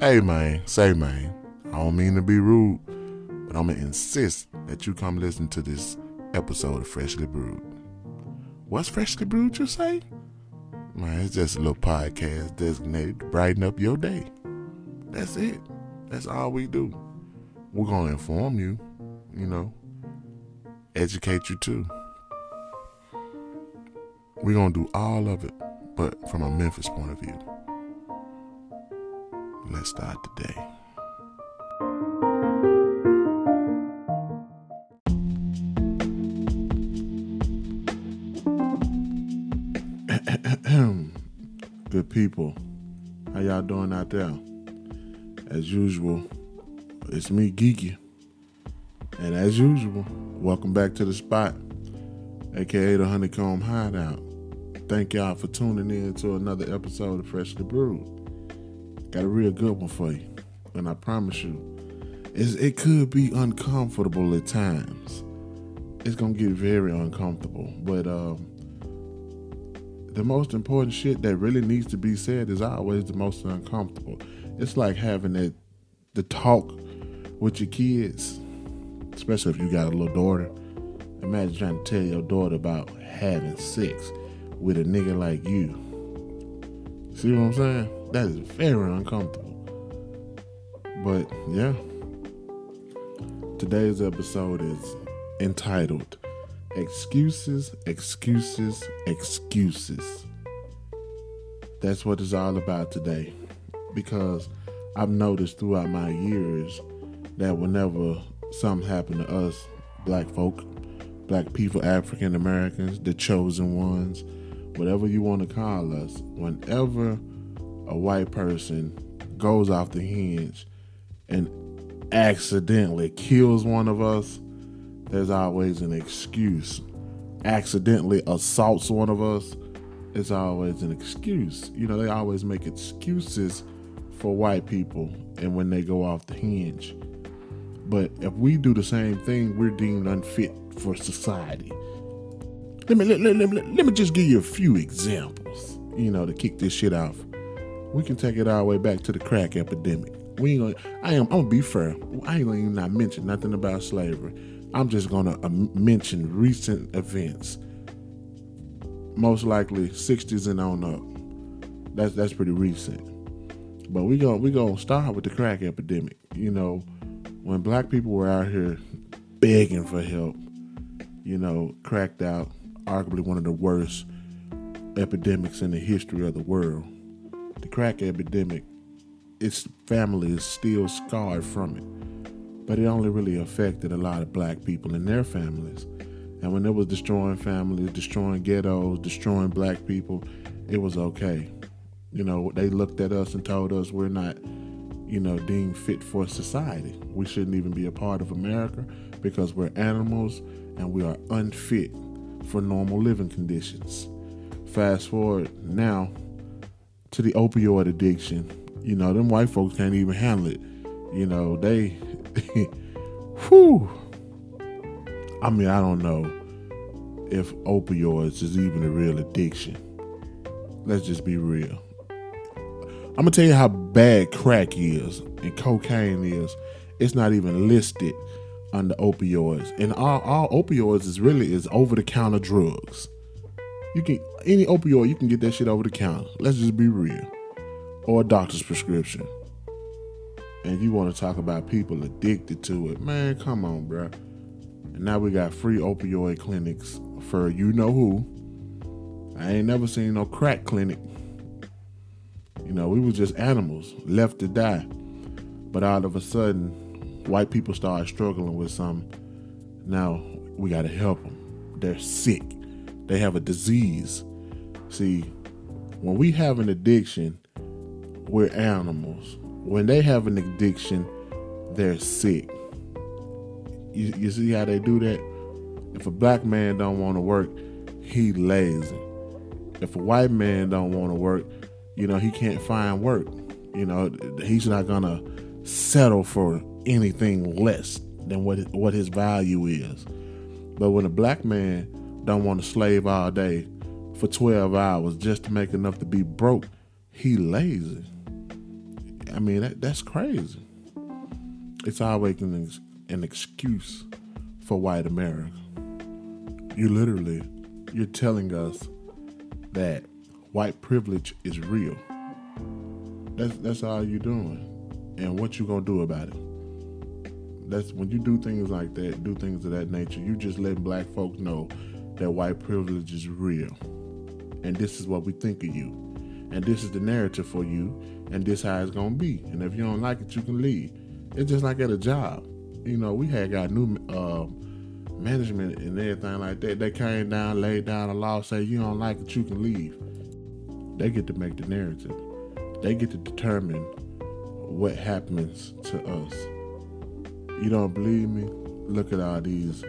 Hey man, say man, I don't mean to be rude, but I'm gonna insist that you come listen to this episode of Freshly Brewed. What's Freshly Brewed, you say? Man, it's just a little podcast designated to brighten up your day. That's it. That's all we do. We're gonna inform you, you know, educate you too. We're gonna do all of it, but from a Memphis point of view. Let's start today. Good people, how y'all doing out there? As usual, it's me, Geeky. And as usual, welcome back to the spot, aka the Honeycomb Hideout. Thank y'all for tuning in to another episode of Freshly Brewed. Got a real good one for you. And I promise you, it could be uncomfortable at times. It's gonna get very uncomfortable. But um, the most important shit that really needs to be said is always the most uncomfortable. It's like having that the talk with your kids, especially if you got a little daughter. Imagine trying to tell your daughter about having sex with a nigga like you. See what I'm saying? That is very uncomfortable. But yeah. Today's episode is entitled Excuses, Excuses, Excuses. That's what it's all about today. Because I've noticed throughout my years that whenever something happened to us, black folk, black people, African Americans, the chosen ones, whatever you want to call us, whenever a white person goes off the hinge and accidentally kills one of us, there's always an excuse. Accidentally assaults one of us, it's always an excuse. You know, they always make excuses for white people and when they go off the hinge. But if we do the same thing, we're deemed unfit for society. Let me let, let, let, let me just give you a few examples, you know, to kick this shit off. We can take it all the way back to the crack epidemic. We ain't gonna. I am. I'm gonna be fair. I ain't gonna even not mention nothing about slavery. I'm just gonna uh, mention recent events. Most likely 60s and on up. That's that's pretty recent. But we gonna we gonna start with the crack epidemic. You know, when black people were out here begging for help, you know, cracked out, arguably one of the worst epidemics in the history of the world. The crack epidemic, its family is still scarred from it. But it only really affected a lot of black people and their families. And when it was destroying families, destroying ghettos, destroying black people, it was okay. You know, they looked at us and told us we're not, you know, deemed fit for society. We shouldn't even be a part of America because we're animals and we are unfit for normal living conditions. Fast forward now to the opioid addiction. You know, them white folks can't even handle it. You know, they, whew. I mean, I don't know if opioids is even a real addiction. Let's just be real. I'm gonna tell you how bad crack is and cocaine is. It's not even listed under opioids, and all, all opioids is really is over the counter drugs. You can any opioid you can get that shit over the counter. Let's just be real, or a doctor's prescription. And you want to talk about people addicted to it, man? Come on, bro. And now we got free opioid clinics for you know who. I ain't never seen no crack clinic. You know, we was just animals left to die. But all of a sudden, white people started struggling with something. Now we got to help them. They're sick. They have a disease. See, when we have an addiction, we're animals. When they have an addiction, they're sick. You, you see how they do that? If a black man don't want to work, he lazy. If a white man don't want to work, you know, he can't find work. You know, he's not gonna settle for anything less than what what his value is. But when a black man don't want to slave all day for 12 hours just to make enough to be broke, he lazy. I mean, that, that's crazy. It's always an, an excuse for white America. You literally, you're telling us that white privilege is real. That's that's all you're doing, and what you gonna do about it? That's when you do things like that, do things of that nature. You just letting black folks know that white privilege is real, and this is what we think of you, and this is the narrative for you, and this how it's gonna be. And if you don't like it, you can leave. It's just like at a job. You know, we had got new uh, management and everything like that. They came down, laid down a law, say you don't like it, you can leave. They get to make the narrative. They get to determine what happens to us. You don't believe me? Look at all these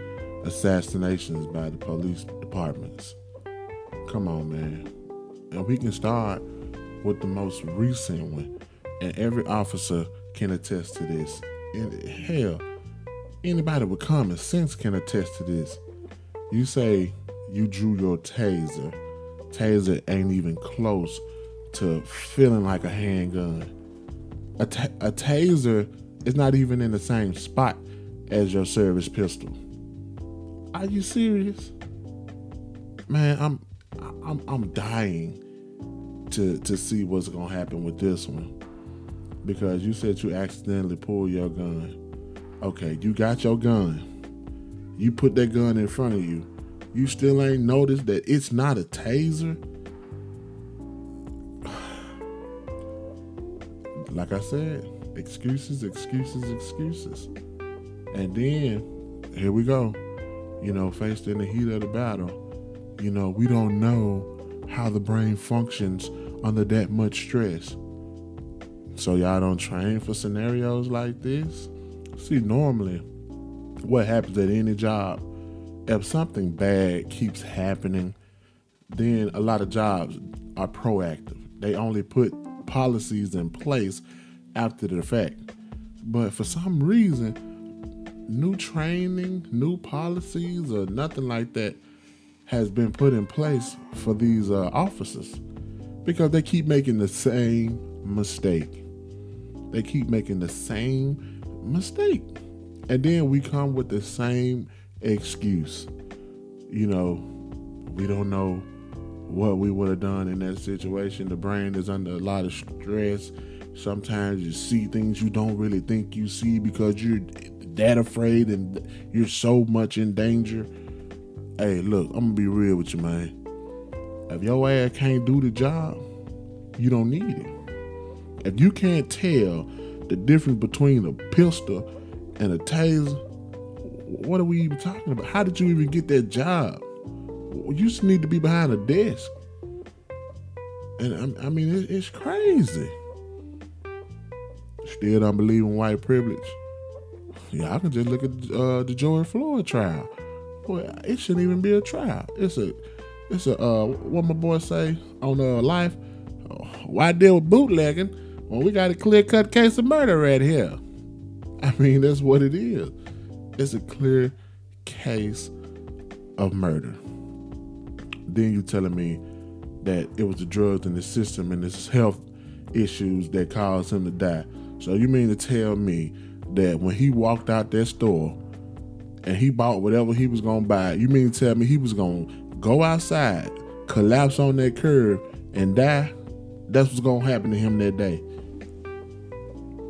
assassinations by the police departments. Come on, man. And we can start with the most recent one. And every officer can attest to this. And hell, anybody with common sense can attest to this. You say you drew your taser taser ain't even close to feeling like a handgun. A, ta- a taser is not even in the same spot as your service pistol. Are you serious? Man, I'm I'm I'm dying to to see what's gonna happen with this one. Because you said you accidentally pulled your gun. Okay, you got your gun. You put that gun in front of you you still ain't noticed that it's not a taser? like I said, excuses, excuses, excuses. And then here we go. You know, faced in the heat of the battle, you know, we don't know how the brain functions under that much stress. So y'all don't train for scenarios like this? See, normally what happens at any job if something bad keeps happening, then a lot of jobs are proactive. They only put policies in place after the fact. But for some reason, new training, new policies, or nothing like that has been put in place for these uh, officers because they keep making the same mistake. They keep making the same mistake. And then we come with the same excuse. You know, we don't know what we would have done in that situation. The brain is under a lot of stress. Sometimes you see things you don't really think you see because you're that afraid and you're so much in danger. Hey, look, I'm gonna be real with you, man. If your ass can't do the job, you don't need it. If you can't tell the difference between a pistol and a taser, what are we even talking about? How did you even get that job? You just need to be behind a desk. And I, I mean, it's crazy. Still don't believe in white privilege. Yeah, I can just look at uh, the George Floyd trial. Boy, it shouldn't even be a trial. It's a, it's a uh, what my boy say on uh, life. why deal with bootlegging when we got a clear cut case of murder right here? I mean, that's what it is it's a clear case of murder. Then you telling me that it was the drugs in the system and his health issues that caused him to die. So you mean to tell me that when he walked out that store and he bought whatever he was gonna buy, you mean to tell me he was gonna go outside, collapse on that curb, and die? That's what's gonna happen to him that day.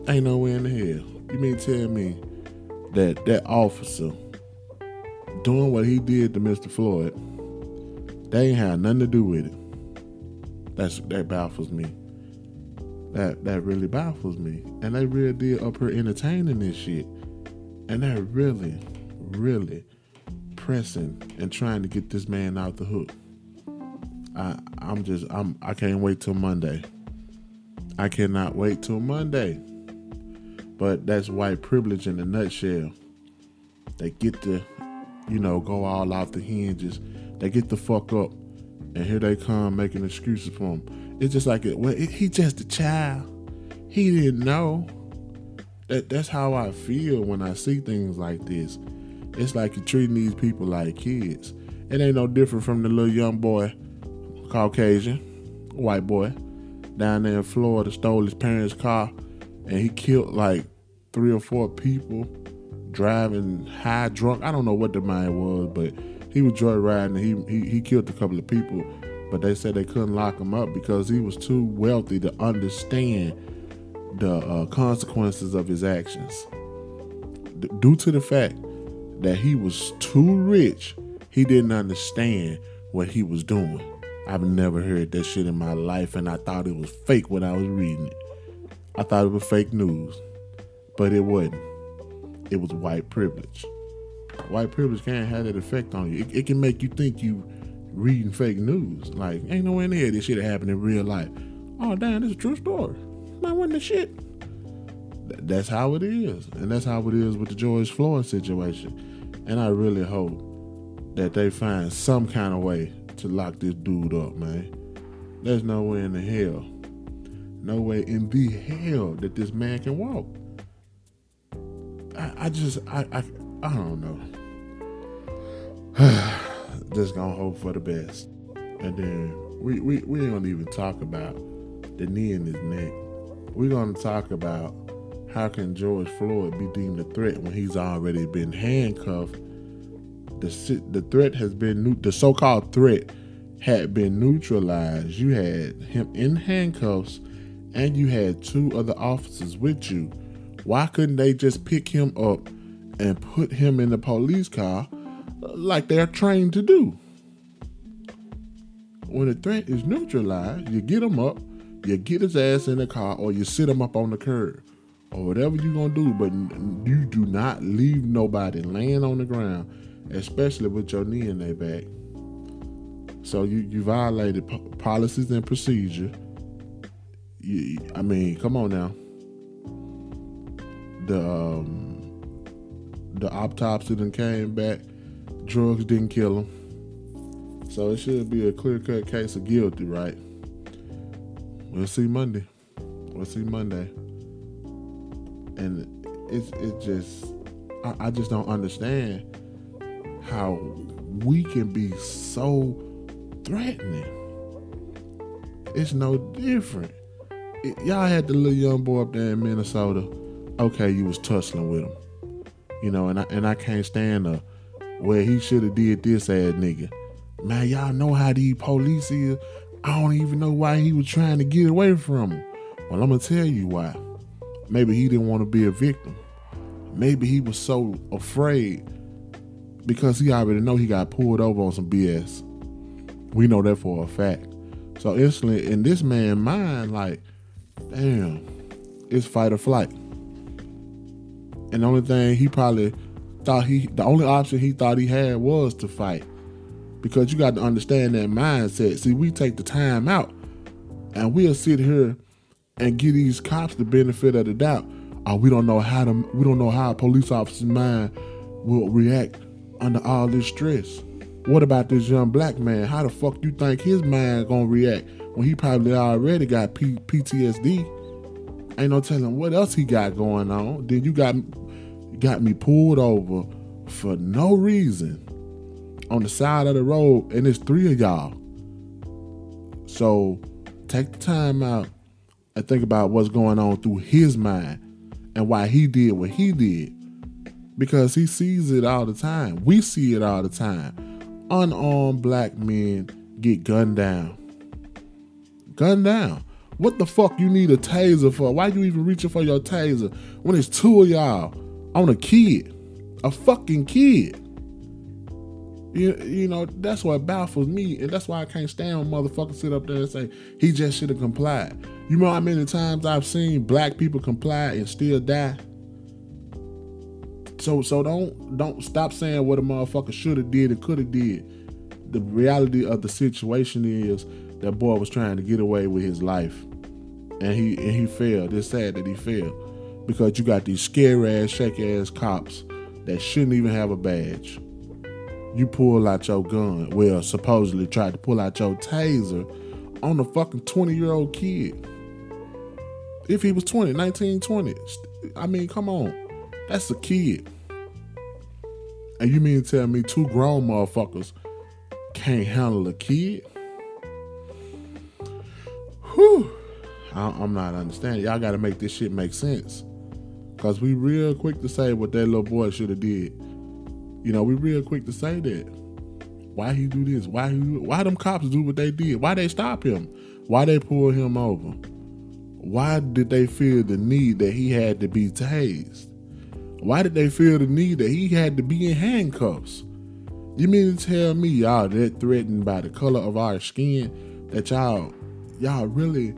Ain't no way in the hell. You mean to tell me that that officer doing what he did to Mr. Floyd, they ain't had nothing to do with it. That's that baffles me. That that really baffles me. And they really did up here entertaining this shit. And they're really, really pressing and trying to get this man out the hook. I I'm just I'm I can't wait till Monday. I cannot wait till Monday. But that's white privilege in a nutshell. They get to, you know, go all off the hinges. They get the fuck up, and here they come making excuses for him. It's just like, it, well, it, he just a child. He didn't know. That that's how I feel when I see things like this. It's like you're treating these people like kids. It ain't no different from the little young boy, Caucasian, white boy, down there in Florida, stole his parents' car and he killed like three or four people driving high drunk. I don't know what the mind was, but he was joyriding. He, he he killed a couple of people, but they said they couldn't lock him up because he was too wealthy to understand the uh, consequences of his actions. D- due to the fact that he was too rich, he didn't understand what he was doing. I've never heard that shit in my life, and I thought it was fake when I was reading it. I thought it was fake news, but it wasn't. It was white privilege. White privilege can't have that effect on you. It, it can make you think you reading fake news. Like, ain't nowhere near this shit happened in real life. Oh, damn, this is a true story. Man, wasn't the shit. Th- that's how it is. And that's how it is with the George Floyd situation. And I really hope that they find some kind of way to lock this dude up, man. There's no way in the hell, no way in the hell that this man can walk. I, I just, I, I, I don't know. Just gonna hope for the best. And then we, we, we ain't gonna even talk about the knee in his neck. We're gonna talk about how can George Floyd be deemed a threat when he's already been handcuffed the the threat has been the so-called threat had been neutralized. You had him in handcuffs, and you had two other officers with you. Why couldn't they just pick him up and put him in the police car like they're trained to do? When the threat is neutralized, you get him up, you get his ass in the car, or you sit him up on the curb, or whatever you're gonna do. But you do not leave nobody laying on the ground especially with your knee in their back. So you you violated policies and procedure. You, I mean, come on now. The um, the autopsy then came back. Drugs didn't kill him. So it should be a clear cut case of guilty, right? We'll see Monday. We'll see Monday. And it's it just I, I just don't understand how we can be so threatening. It's no different. It, y'all had the little young boy up there in Minnesota. Okay, you was tussling with him, you know, and I and I can't stand the where he should have did this ass nigga. Man, y'all know how these police is. I don't even know why he was trying to get away from him. Well, I'm gonna tell you why. Maybe he didn't want to be a victim. Maybe he was so afraid because he already know he got pulled over on some BS. We know that for a fact. So instantly in this man's mind, like, damn, it's fight or flight. And the only thing he probably thought he the only option he thought he had was to fight. Because you got to understand that mindset. See, we take the time out and we'll sit here and give these cops the benefit of the doubt. Oh, we don't know how to we don't know how a police officer's mind will react under all this stress. What about this young black man? How the fuck you think his mind gonna react when he probably already got P- PTSD? Ain't no telling what else he got going on. Then you got got me pulled over for no reason on the side of the road, and it's three of y'all. So take the time out and think about what's going on through his mind and why he did what he did because he sees it all the time. We see it all the time. Unarmed black men get gunned down. Gunned down. What the fuck you need a taser for? Why you even reaching for your taser when it's two of y'all on a kid? A fucking kid. You, you know, that's what baffles me, and that's why I can't stand when motherfuckers sit up there and say he just should have complied. You know how many times I've seen black people comply and still die? So so don't don't stop saying what a motherfucker should have did and could have did. The reality of the situation is that boy was trying to get away with his life, and he and he failed. It's sad that he failed because you got these scary ass, shake ass cops that shouldn't even have a badge. You pull out your gun, well, supposedly tried to pull out your taser on a fucking 20 year old kid. If he was 20, 19, 20. I mean, come on. That's a kid. And you mean to tell me two grown motherfuckers can't handle a kid? Whew. I'm not understanding. Y'all got to make this shit make sense. Cause we real quick to say what that little boy should have did. You know, we real quick to say that. Why he do this? Why he? Why them cops do what they did? Why they stop him? Why they pull him over? Why did they feel the need that he had to be tased? Why did they feel the need that he had to be in handcuffs? You mean to tell me y'all that threatened by the color of our skin that y'all y'all really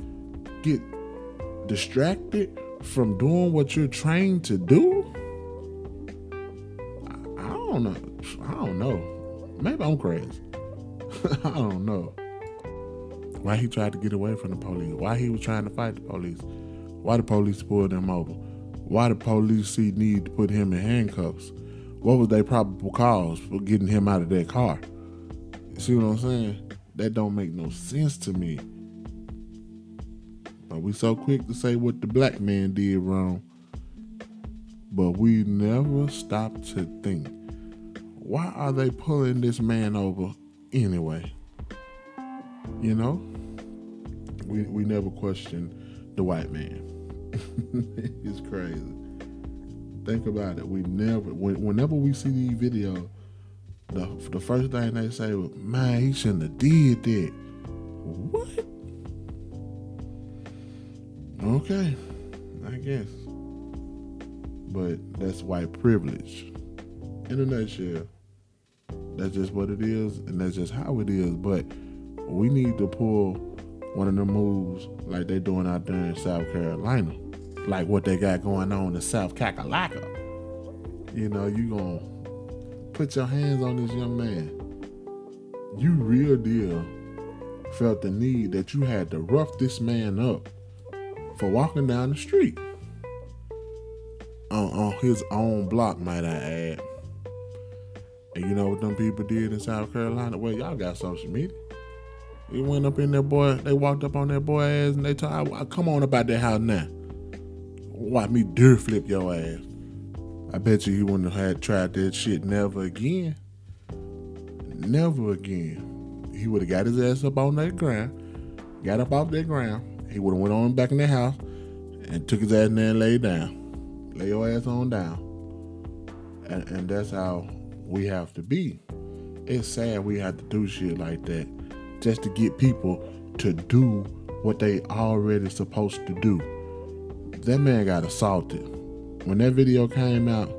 get distracted from doing what you're trained to do? I, don't know. I don't know. Maybe I'm crazy. I don't know. Why he tried to get away from the police? Why he was trying to fight the police? Why the police pulled him over? Why the police see need to put him in handcuffs? What was their probable cause for getting him out of that car? You see what I'm saying? That don't make no sense to me. We so quick to say what the black man did wrong. But we never stop to think, why are they pulling this man over anyway? You know? We we never question the white man. it's crazy. Think about it. We never whenever we see these videos, the the first thing they say was, man, he shouldn't have did that. What? Okay, I guess. But that's white privilege. In a nutshell, that's just what it is, and that's just how it is. But we need to pull one of the moves like they doing out there in South Carolina, like what they got going on in South Kakalaka. You know, you gonna put your hands on this young man. You real deal felt the need that you had to rough this man up for walking down the street on, on his own block, might I add. And you know what them people did in South Carolina? Well, y'all got social media. We went up in there, boy. They walked up on that boy ass and they told, I, "Come on about that house now. Watch me deer flip your ass." I bet you he wouldn't have had tried that shit never again. Never again. He would have got his ass up on that ground, got up off that ground, he would have went on back in the house and took his ass in there and laid down. Lay your ass on down. And, and that's how we have to be. It's sad we have to do shit like that just to get people to do what they already supposed to do. That man got assaulted. When that video came out,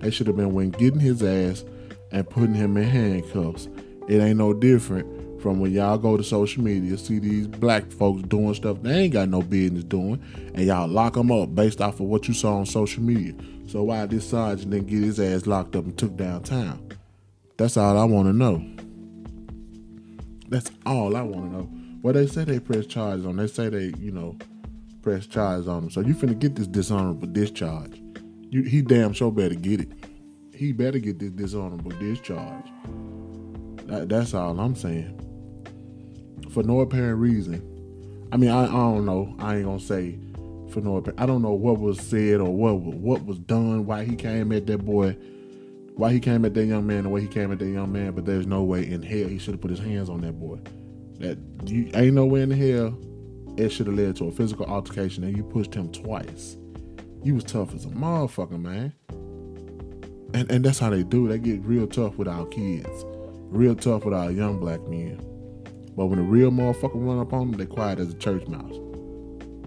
they should have been when getting his ass and putting him in handcuffs. It ain't no different from when y'all go to social media, see these black folks doing stuff they ain't got no business doing, and y'all lock them up based off of what you saw on social media. So why this sergeant didn't get his ass locked up and took downtown? That's all I want to know. That's all I want to know. Well, they say they press charges on. They say they, you know, press charges on him. So you finna get this dishonorable discharge. You, he damn sure better get it. He better get this dishonorable discharge. That, that's all I'm saying for no apparent reason. I mean, I, I don't know. I ain't gonna say for no apparent. I don't know what was said or what what was done. Why he came at that boy. Why he came at that young man the way he came at that young man. But there's no way in hell he should have put his hands on that boy. That you ain't no way in hell it should have led to a physical altercation and you pushed him twice. You was tough as a motherfucker, man. And and that's how they do. They get real tough with our kids, real tough with our young black men. But when a real motherfucker run up on them, they quiet as a church mouse.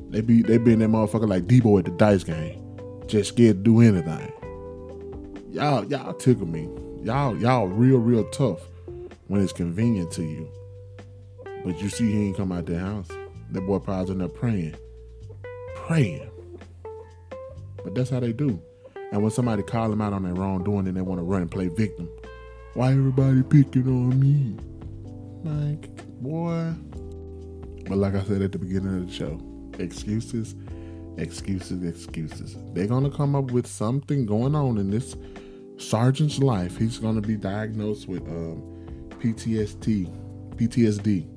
They be they be in that motherfucker like Debo at the dice game, just scared to do anything. Y'all y'all tickle me. Y'all y'all real real tough when it's convenient to you. But you see he ain't come out the house. That boy probably in there praying, praying. But that's how they do. And when somebody call them out on their wrongdoing, then they want to run and play victim. Why everybody picking on me? Like, boy. But like I said at the beginning of the show, excuses, excuses, excuses. They're gonna come up with something going on in this sergeant's life. He's gonna be diagnosed with um, PTSD, PTSD.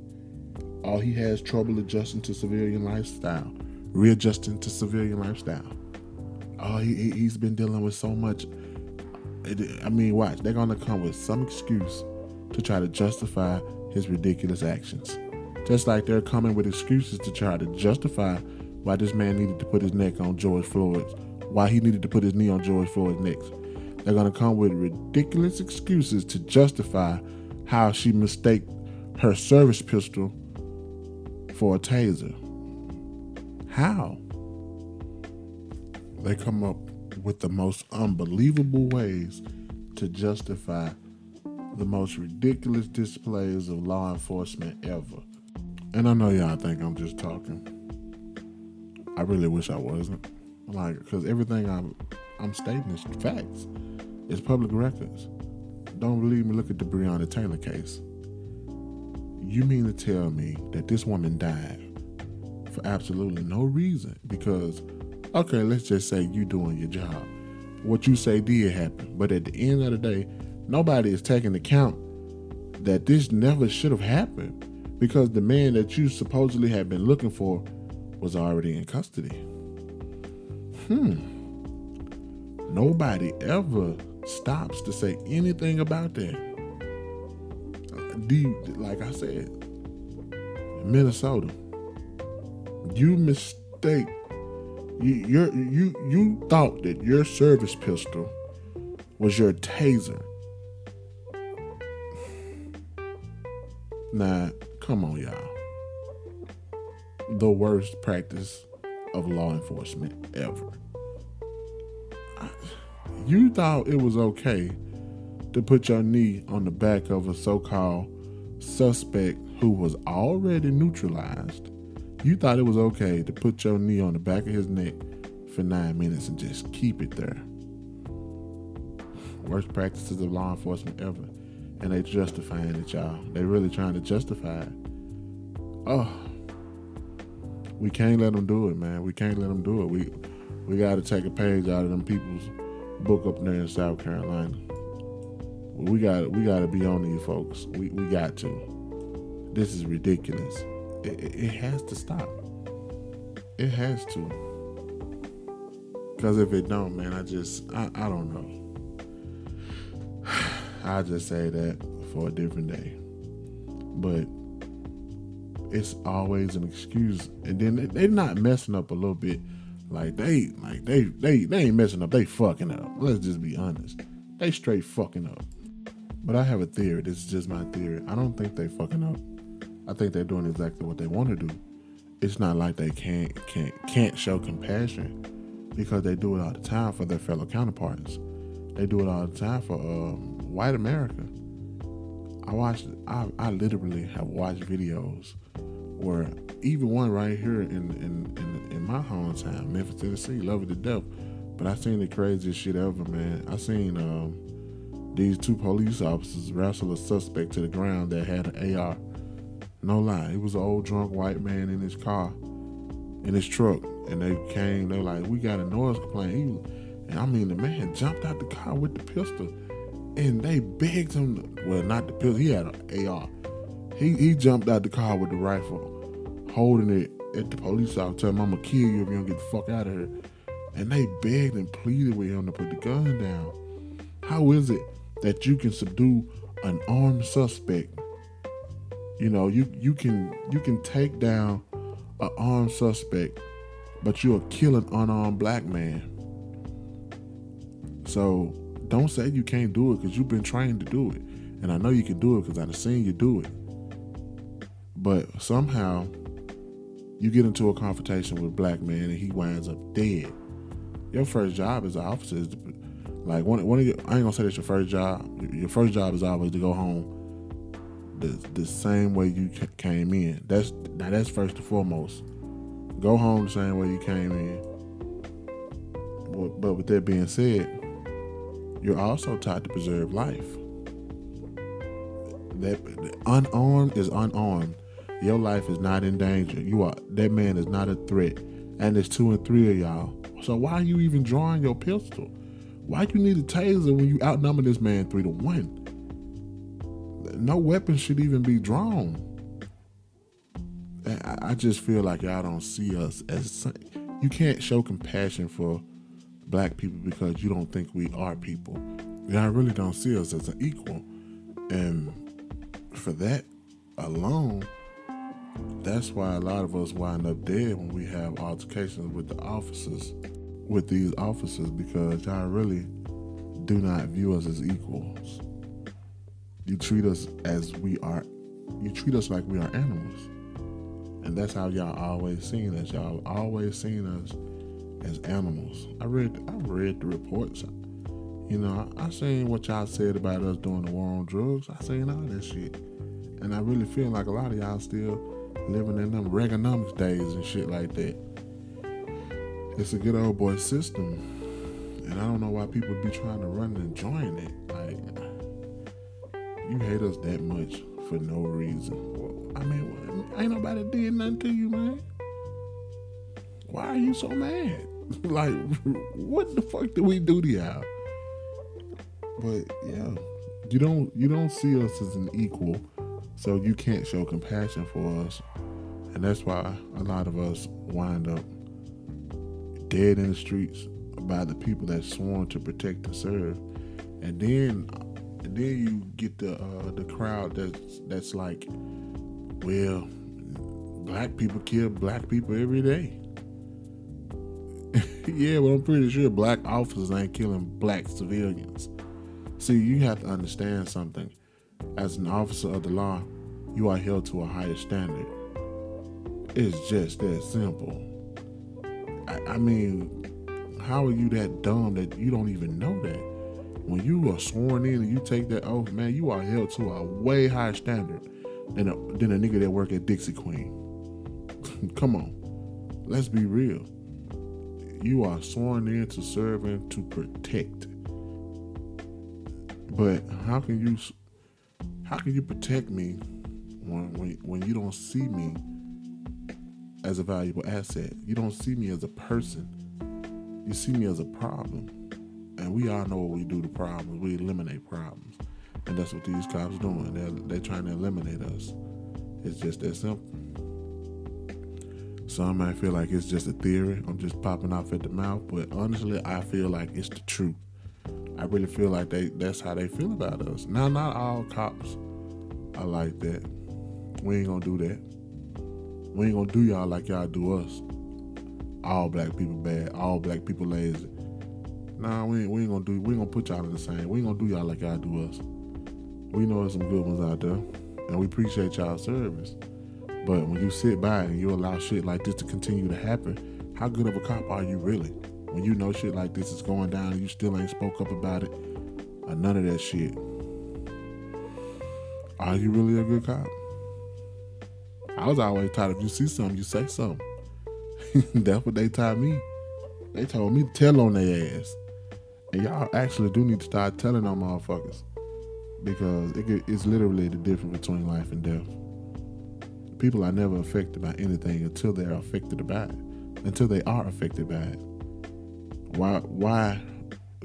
All he has trouble adjusting to civilian lifestyle, readjusting to civilian lifestyle. Oh, he, he's been dealing with so much. I mean, watch. They're gonna come with some excuse to try to justify his ridiculous actions. Just like they're coming with excuses to try to justify why this man needed to put his neck on George Floyd's, why he needed to put his knee on George Floyd's neck. They're going to come with ridiculous excuses to justify how she mistaked her service pistol for a taser. How? They come up with the most unbelievable ways to justify the most ridiculous displays of law enforcement ever. And I know y'all think I'm just talking. I really wish I wasn't. Like, because everything I'm I'm stating is facts. It's public records. Don't believe me? Look at the Breonna Taylor case. You mean to tell me that this woman died for absolutely no reason? Because, okay, let's just say you doing your job. What you say did happen, but at the end of the day, nobody is taking account that this never should have happened because the man that you supposedly have been looking for was already in custody. Hmm. Nobody ever stops to say anything about that. Do like I said, Minnesota, you mistake. You you you you thought that your service pistol was your taser. Now, come on, y'all. The worst practice of law enforcement ever you thought it was okay to put your knee on the back of a so called suspect who was already neutralized. You thought it was okay to put your knee on the back of his neck for nine minutes and just keep it there. Worst practices of law enforcement ever. And they justifying it, y'all. They really trying to justify it. Oh, we can't let them do it, man. We can't let them do it. We we got to take a page out of them people's book up there in South Carolina. We got we got to be on these folks. We we got to. This is ridiculous. It, it, it has to stop. It has to. Because if it don't, man, I just I, I don't know. I just say that for a different day. But it's always an excuse, and then they're not messing up a little bit like they, like they, they, they ain't messing up. They fucking up. Let's just be honest. They straight fucking up. But I have a theory. This is just my theory. I don't think they fucking up. I think they're doing exactly what they want to do. It's not like they can't can't can't show compassion because they do it all the time for their fellow counterparts. They do it all the time for um, white America. I watched. I, I literally have watched videos where even one right here in in, in, in my hometown, Memphis, Tennessee, love it to death. But I seen the craziest shit ever, man. I seen um, these two police officers wrestle a suspect to the ground that had an AR. No lie, it was an old drunk white man in his car, in his truck, and they came. They were like, "We got a noise complaint." And I mean, the man jumped out the car with the pistol, and they begged him. To, well, not the pistol. He had an AR he he jumped out the car with the rifle, holding it at the police officer, telling him, I'm gonna kill you if you don't get the fuck out of here. And they begged and pleaded with him to put the gun down. How is it that you can subdue an armed suspect? You know, you you can you can take down an armed suspect, but you'll kill an unarmed black man. So don't say you can't do it because you've been trained to do it. And I know you can do it because I've seen you do it. But somehow you get into a confrontation with a black man and he winds up dead. Your first job as an officer is to, like one, one of your, I ain't gonna say that's your first job. Your first job is always to go home the, the same way you came in. That's now that's first and foremost. Go home the same way you came in. But, but with that being said, you're also taught to preserve life. That unarmed is unarmed your life is not in danger. You are that man is not a threat. And there's two and three of y'all. So why are you even drawing your pistol? Why do you need a taser when you outnumber this man three to one? No weapon should even be drawn. I just feel like y'all don't see us as you can't show compassion for black people because you don't think we are people. Y'all really don't see us as an equal. And for that alone, That's why a lot of us wind up dead when we have altercations with the officers, with these officers, because y'all really do not view us as equals. You treat us as we are, you treat us like we are animals. And that's how y'all always seen us. Y'all always seen us as animals. I read I read the reports. You know, I, I seen what y'all said about us doing the war on drugs. I seen all that shit. And I really feel like a lot of y'all still living in them Reaganomics days and shit like that. It's a good old boy system. And I don't know why people be trying to run and join it. Like, you hate us that much for no reason. I mean, ain't nobody did nothing to you, man. Why are you so mad? like, what the fuck do we do to y'all? But yeah, you don't you don't see us as an equal so you can't show compassion for us. And that's why a lot of us wind up dead in the streets by the people that sworn to protect and serve. And then and then you get the uh, the crowd that's that's like, well, black people kill black people every day. Yeah, but I'm pretty sure black officers ain't killing black civilians. See, you have to understand something as an officer of the law, you are held to a higher standard. It's just that simple. I, I mean, how are you that dumb that you don't even know that? When you are sworn in and you take that oath, man, you are held to a way higher standard than a, than a nigga that work at Dixie Queen. Come on, let's be real. You are sworn in to serve and to protect. But how can you how can you protect me when, when, when you don't see me as a valuable asset? You don't see me as a person. You see me as a problem. And we all know what we do to problems. We eliminate problems. And that's what these cops are doing. They're, they're trying to eliminate us. It's just that simple. Some might feel like it's just a theory. I'm just popping off at the mouth. But honestly, I feel like it's the truth. I really feel like they that's how they feel about us. Now, not all cops are like that. We ain't gonna do that. We ain't gonna do y'all like y'all do us. All black people bad. All black people lazy. Nah, we ain't, we ain't gonna do. We ain't gonna put y'all in the same. We ain't gonna do y'all like y'all do us. We know there's some good ones out there, and we appreciate y'all service. But when you sit by and you allow shit like this to continue to happen, how good of a cop are you really? when you know shit like this is going down and you still ain't spoke up about it or none of that shit. Are you really a good cop? I was always taught if you see something, you say something. That's what they taught me. They told me to tell on their ass. And y'all actually do need to start telling on motherfuckers. Because it, it's literally the difference between life and death. People are never affected by anything until they're affected by it. Until they are affected by it. Why why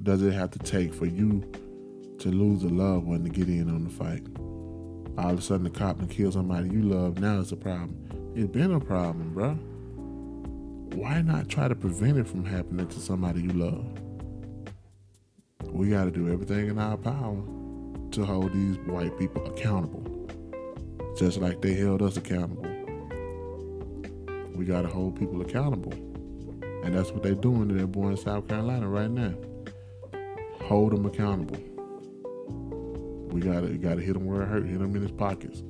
does it have to take for you to lose a loved one to get in on the fight? All of a sudden, the cop and kill somebody you love. Now it's a problem. It's been a problem, bro. Why not try to prevent it from happening to somebody you love? We got to do everything in our power to hold these white people accountable, just like they held us accountable. We got to hold people accountable. And that's what they're doing to that boy in South Carolina right now. Hold him accountable. We gotta gotta hit him where it hurt, hit him in his pockets.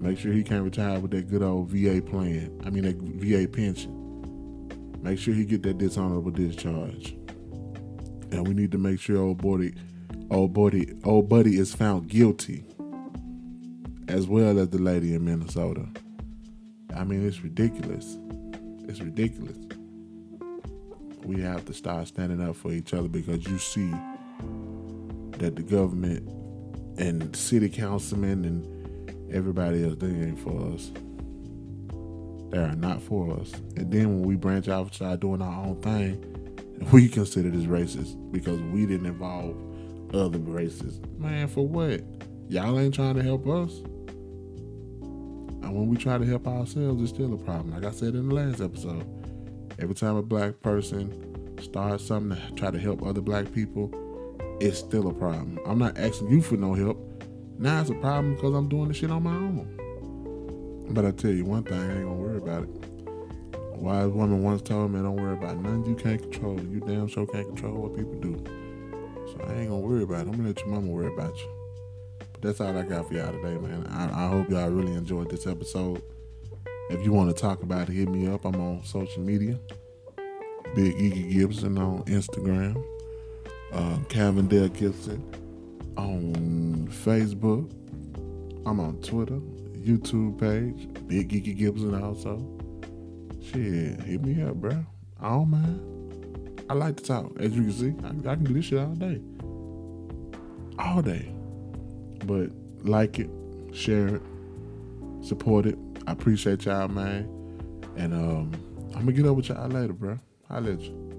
Make sure he can't retire with that good old VA plan. I mean that VA pension. Make sure he get that dishonorable discharge. And we need to make sure old buddy, old buddy, old buddy is found guilty, as well as the lady in Minnesota. I mean, it's ridiculous. It's ridiculous we have to start standing up for each other because you see that the government and city councilmen and everybody else they ain't for us. They are not for us. And then when we branch out and start doing our own thing, we consider this racist because we didn't involve other races. Man, for what? Y'all ain't trying to help us. And when we try to help ourselves, it's still a problem. Like I said in the last episode Every time a black person starts something to try to help other black people, it's still a problem. I'm not asking you for no help. Now it's a problem because I'm doing the shit on my own. But I tell you one thing, I ain't gonna worry about it. Wise woman once told me, "Don't worry about nothing you can't control. You damn sure can't control what people do." So I ain't gonna worry about it. I'm gonna let your mama worry about you. That's all I got for y'all today, man. I, I hope y'all really enjoyed this episode. If you want to talk about it, hit me up. I'm on social media. Big Iggy Gibson on Instagram. Uh, Calvin Gibson on Facebook. I'm on Twitter, YouTube page, Big Geeky Gibson also. Shit, hit me up, bro. I don't mind. I like to talk. As you can see, I, I can do this shit all day. All day. But like it, share it, support it. I appreciate y'all, man. And um, I'm gonna get up with y'all later, bro. I'll let you.